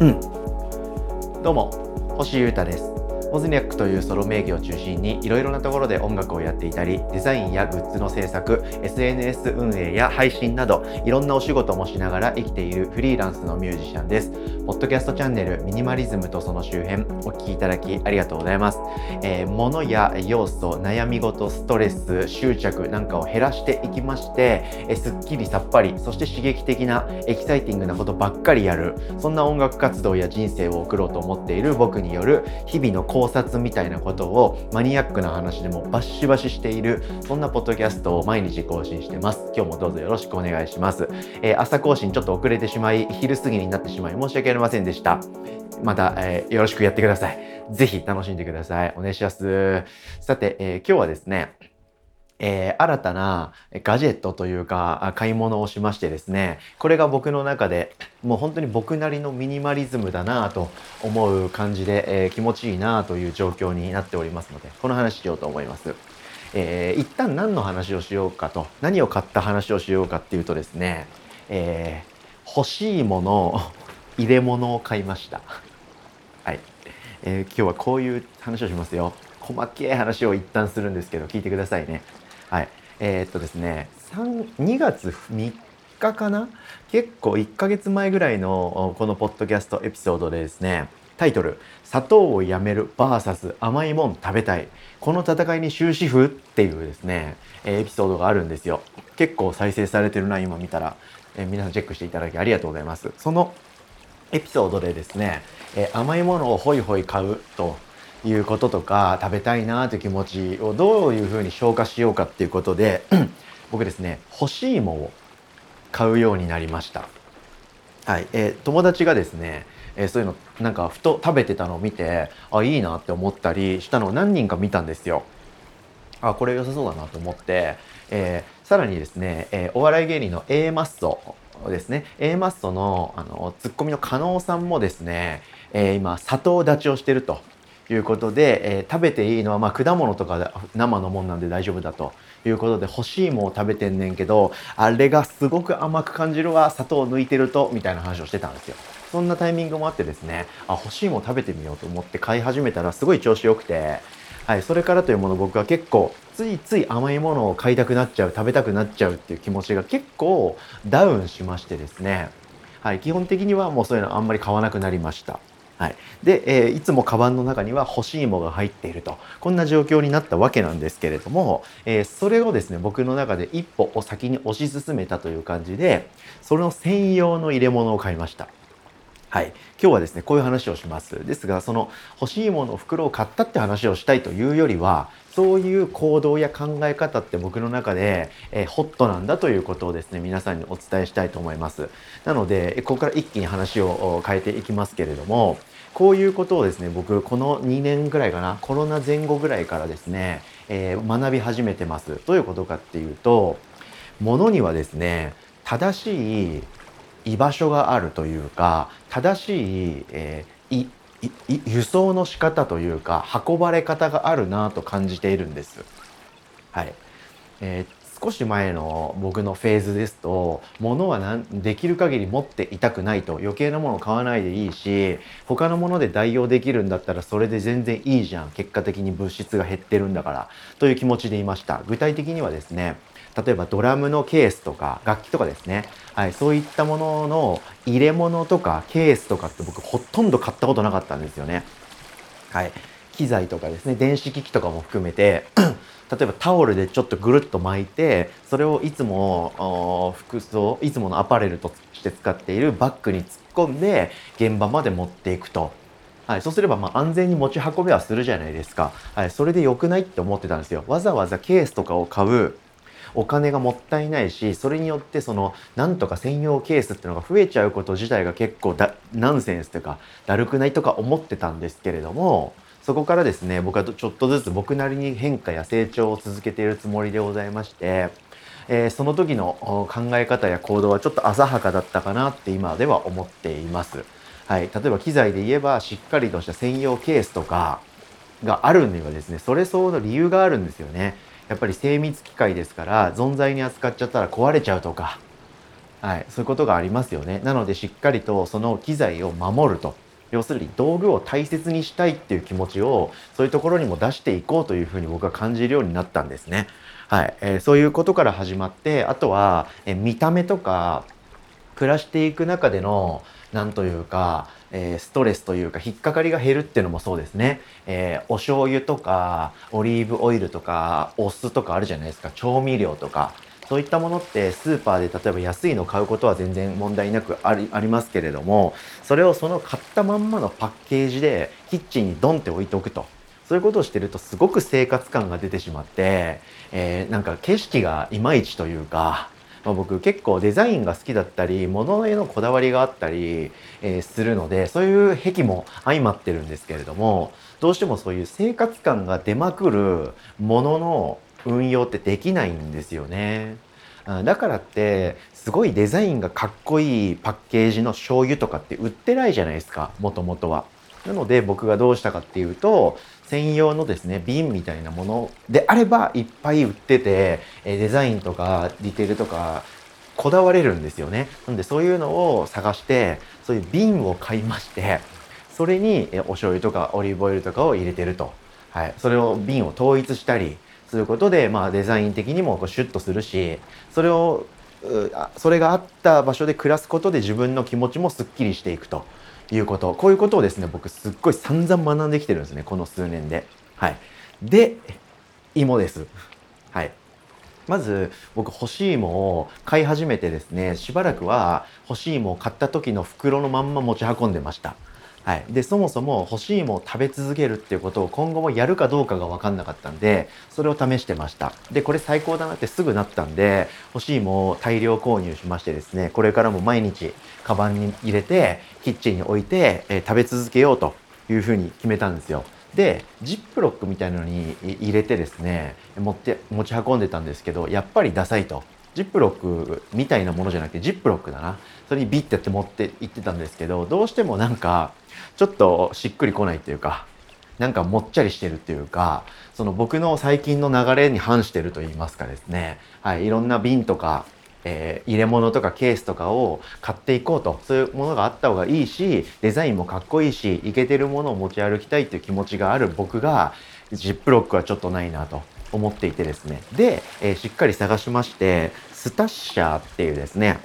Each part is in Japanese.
うん。どうも星優太です。モズニャックというソロ名義を中心にいろいろなところで音楽をやっていたりデザインやグッズの制作 SNS 運営や配信などいろんなお仕事もしながら生きているフリーランスのミュージシャンです。ポッドキャストチャンネルミニマリズムとその周辺お聴きいただきありがとうございます、えー、物や要素悩み事ストレス執着なんかを減らしていきまして、え、すっきりさっぱりそして刺激的なエキサイティングなことばっかりやるそんな音楽活動や人生を送ろうと思っている僕による日々の考察みたいなことをマニアックな話でもバシバシしているそんなポッドキャストを毎日更新してます。今日もどうぞよろしくお願いします、えー、朝更新ちょっと遅れてしまい昼過ぎになってしまい申し訳ありませんでした。また、えー、よろしくやってください。ぜひ楽しんでください。お願いします。さて、えー、今日はですねえー、新たなガジェットというか買い物をしましてですねこれが僕の中でもう本当に僕なりのミニマリズムだなと思う感じで、えー、気持ちいいなという状況になっておりますのでこの話しようと思います。えー、一旦何の話をしようかと何を買った話をしようかっていうとですね、えー、欲しいもの入れ物を買いました。はい、えー、今日はこういう話をしますよ。細けい話を一旦するんですけど聞いてくださいね。はい。えー、っとですね、2月3日かな？結構1ヶ月前ぐらいのこのポッドキャストエピソードでですね、タイトル「砂糖をやめる VS 甘いもん食べたい」この戦いに終止符っていうですねエピソードがあるんですよ。結構再生されてるな今見たら、え皆さんチェックしていただきありがとうございます。そのエピソードでですね、え甘いものをホイホイ買うということとか食べたいなという気持ちをどういうふうに消化しようかっていうことで 僕ですね干し芋を買うようになりました。はい、えー、友達がですね、えー、そういうのなんかふと食べてたのを見てあいいなって思ったりしたのを何人か見たんですよ。あこれ良さそうだなと思って、えー、さらにですね、えお笑い芸人の A マッソですね A マッソのあのツッコミの加納さんもですね、え今砂糖立ちをしてると。いうことで、えー、食べていいのは、まあ、果物とか生のもんなんで大丈夫だということで干し芋を食べてんねんけどあれがすごく甘く感じるわ砂糖を抜いてるとみたいな話をしてたんですよ。そんなタイミングもあってですねあ干し芋食べてみようと思って買い始めたらすごい調子よくて、はい、それからというもの僕は結構ついつい甘いものを買いたくなっちゃう食べたくなっちゃうっていう気持ちが結構ダウンしましてですね、はい、基本的にはもうそういうのあんまり買わなくなりました。はい、で、えー、いつもカバンの中には干し芋が入っているとこんな状況になったわけなんですけれども、えー、それをですね僕の中で一歩を先に推し進めたという感じでその専用の入れ物を買いました。はい。今日はですね、こういう話をします。ですが、その欲しいものを袋を買ったって話をしたいというよりは、そういう行動や考え方って僕の中で、えー、ホットなんだということをですね、皆さんにお伝えしたいと思います。なので、ここから一気に話を変えていきますけれども、こういうことをですね、僕、この2年ぐらいかな、コロナ前後ぐらいからですね、えー、学び始めてます。どういうことかっていうと、ものにはですね、正しい居場所があるというか正しい、えー、輸送の仕方というか運ばれ方があるなぁと感じているんです。はいえー、少し前の僕のフェーズですと物はできる限り持っていたくないと余計なものを買わないでいいし他のもので代用できるんだったらそれで全然いいじゃん。結果的に物質が減ってるんだから。という気持ちでいました。具体的にはですね例えばドラムのケースとか楽器とかですね、はい、そういったものの入れ物とかケースとかって僕ほとんど買ったことなかったんですよね。はい、機材とかですね電子機器とかも含めて 例えばタオルでちょっとぐるっと巻いてそれをいつも服装いつものアパレルとして使っているバッグに突っ込んで現場まで持っていくと。はい、そうすればま安全に持ち運べはするじゃないですか。はい、それで良くないって思ってたんですよ。わざわざケースとかを買うお金がもったいないしそれによってそのなんとか専用ケースっていうのが増えちゃうこと自体が結構だナンセンスというかだるくないとか思ってたんですけれどもそこからですね僕はちょっとずつ僕なりに変化や成長を続けているつもりでございまして、えー、その時の考え方や行動はちょっと浅はかだったかなって今では思っています。はい、例えば機材で言えばしっかりとした専用ケースとかがあるにはですねそれ相応の理由があるんですよね。やっぱり精密機械ですから存在に扱っちゃったら壊れちゃうとかはい、そういうことがありますよね。なのでしっかりとその機材を守ると。要するに道具を大切にしたいっていう気持ちをそういうところにも出していこうというふうに僕は感じるようになったんですね。はい、えー、そういうことから始まってあとは、えー、見た目とか暮らしていく中でのなんというか、えー、ストレスというか引っかかりが減るっていうのもそうですね、えー、お醤油とかオリーブオイルとかお酢とかあるじゃないですか。調味料とか。そういったものってスーパーで例えば安いの買うことは全然問題なくありありますけれどもそれをその買ったまんまのパッケージでキッチンにドンって置いておくと。そういうことをしてるとすごく生活感が出てしまって、えー、なんか景色がいまいちというか、ま、僕結構デザインが好きだったり物へのこだわりがあったり、え、するのでそういう癖も相まってるんですけれどもどうしてもそういう生活感が出まくるものの運用ってできないんですよね。だからってすごいデザインがかっこいいパッケージの醤油とかって売ってないじゃないですかもともとは。なので僕がどうしたかっていうと専用のですね瓶みたいなものであればいっぱい売っててデザインとかディテールとかこだわれるんですよね。なんでそういうのを探してそういう瓶を買いましてそれにお醤油とかオリーブオイルとかを入れてると。はい、それを瓶を統一したりすることで、まあ、デザイン的にもこうシュッとするしそれをそれがあった場所で暮らすことで自分の気持ちもすっきりしていくということこういうことをですね僕すっごい散々学んできてるんですねこの数年で。はい、で芋です。はいまず僕干し芋を買い始めてですねしばらくは干し芋を買った時の袋のまんま持ち運んでました。はい、でそもそも干し芋を食べ続けるっていうことを今後もやるかどうかが分かんなかったんでそれを試してました。でこれ最高だなってすぐなったんで干し芋を大量購入しましてですねこれからも毎日カバンに入れてキッチンに置いて、えー、食べ続けようというふうに決めたんですよ。でジップロックみたいなのに入れてですね持って持ち運んでたんですけどやっぱりダサいと。ジップロックみたいなものじゃなくてジップロックだな。それにビッてやって持って行ってたんですけどどうしてもなんかちょっとしっくりこないっていうかなんかもっちゃりしてるっていうかその僕の最近の流れに反してると言いますかですね、はい、いろんな瓶とかえー、入れ物とかケースとかを買っていこうと。そういうものがあった方がいいしデザインもかっこいいしイケてるものを持ち歩きたいっていう気持ちがある僕がジップロックはちょっとないなと思っていてですね。で、えー、しっかり探しましてスタッシャーっていうですね、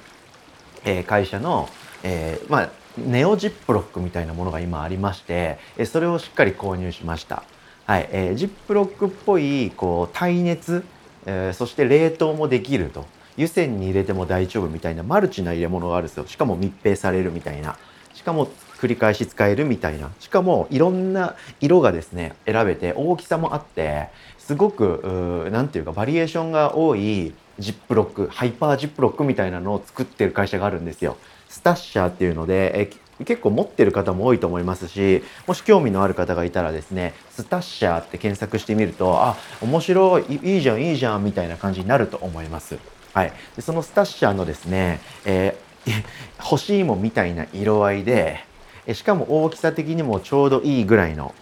えー、会社の、えー、まあネオジップロックみたいなものが今ありまして、えそれをしっかり購入しました。はい、えー、ジップロックっぽいこう耐熱、え、そして冷凍もできると。湯煎に入れても大丈夫みたいなマルチな入れ物があるんですよ。しかも密閉されるみたいな。しかも繰り返し使えるみたいな。しかもいろんな色がですね選べて大きさもあってすごく何て言うかバリエーションが多い Ziploc ハイパー Ziploc みたいなのを作ってる会社があるんですよ。 Stasher っていうのでえ結構持ってる方も多いと思いますしもし興味のある方がいたらですね Stasher って検索してみるとあ面白いいいじゃんいいじゃんみたいな感じになると思います。はい、でその Stasher のですね、えー、干し芋みたいな色合いでしかも大きさ的にもちょうどいいぐらいの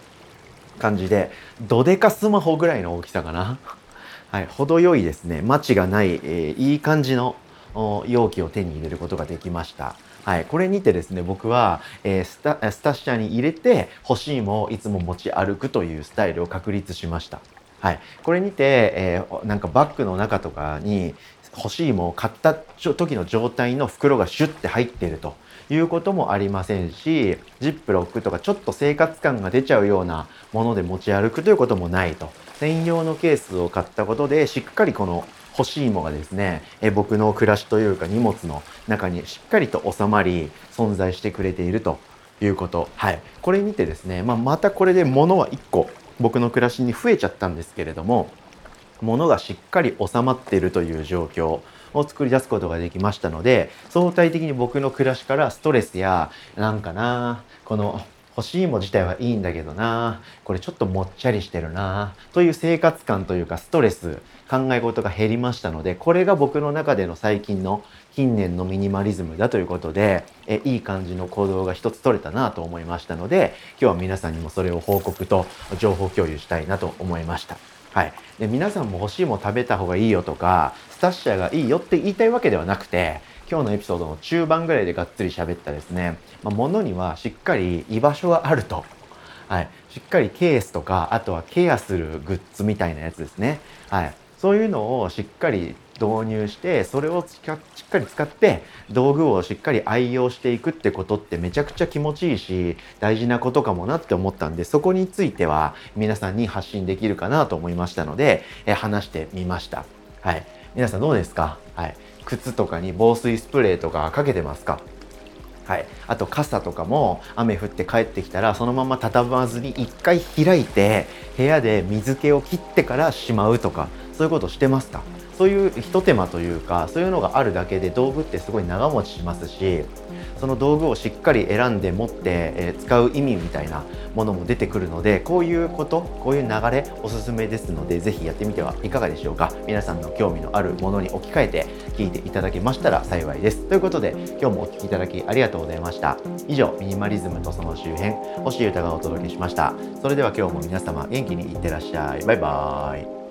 感じでどでかスマホぐらいの大きさかな。はい、程よいですね、マチがない、えー、いい感じの容器を手に入れることができました。はい、これにてですね僕は、えー、スタスタッシャーに入れて欲しいもをいつも持ち歩くというスタイルを確立しました。はい、これにて、えー、なんかバッグの中とかに欲しいもを買った時の状態の袋がシュッて入っているということもありませんしジップロックとかちょっと生活感が出ちゃうようなもので持ち歩くということもないと。専用のケースを買ったことでしっかりこの欲しいもがですねえ僕の暮らしというか荷物の中にしっかりと収まり存在してくれているということ、はい、これ見てですね、まあ、またこれで物は1個僕の暮らしに増えちゃったんですけれども物がしっかり収まっているという状況を作り出すことができましたので相対的に僕の暮らしからストレスやなんかなこの欲しいも自体はいいんだけどなこれちょっともっちゃりしてるなという生活感というかストレス考え事が減りましたのでこれが僕の中での最近の近年のミニマリズムだということでえいい感じの行動が一つ取れたなと思いましたので今日は皆さんにもそれを報告と情報共有したいなと思いました。はい、で皆さんも欲しいもの食べた方がいいよとかスタッシャーがいいよって言いたいわけではなくて今日のエピソードの中盤ぐらいでがっつり喋ったですね、まあ、物にはしっかり居場所があると。はい、しっかりケースとかあとはケアするグッズみたいなやつですね、はい、そういうのをしっかり導入してそれをしっかり使って道具をしっかり愛用していくってことってめちゃくちゃ気持ちいいし大事なことかもなって思ったんでそこについては皆さんに発信できるかなと思いましたので、え話してみました。はい、皆さんどうですか、はい、靴とかに防水スプレーとかかけてますか？はい、あと傘とかも雨降って帰ってきたらそのまま畳まずに一回開いて部屋で水気を切ってからしまうとかそういうことしてますか？そういうひと手間というかそういうのがあるだけで道具ってすごい長持ちしますしその道具をしっかり選んで持って、え使う意味みたいなものも出てくるのでこういうことこういう流れおすすめですので是非やってみてはいかがでしょうか。皆さんの興味のあるものに置き換えて聞いていただけましたら幸いです。ということで今日もお聴きいただきありがとうございました。以上ミニマリズムとその周辺星優太がお届けしました。それでは今日も皆様元気にいってらっしゃい。バイバーイ。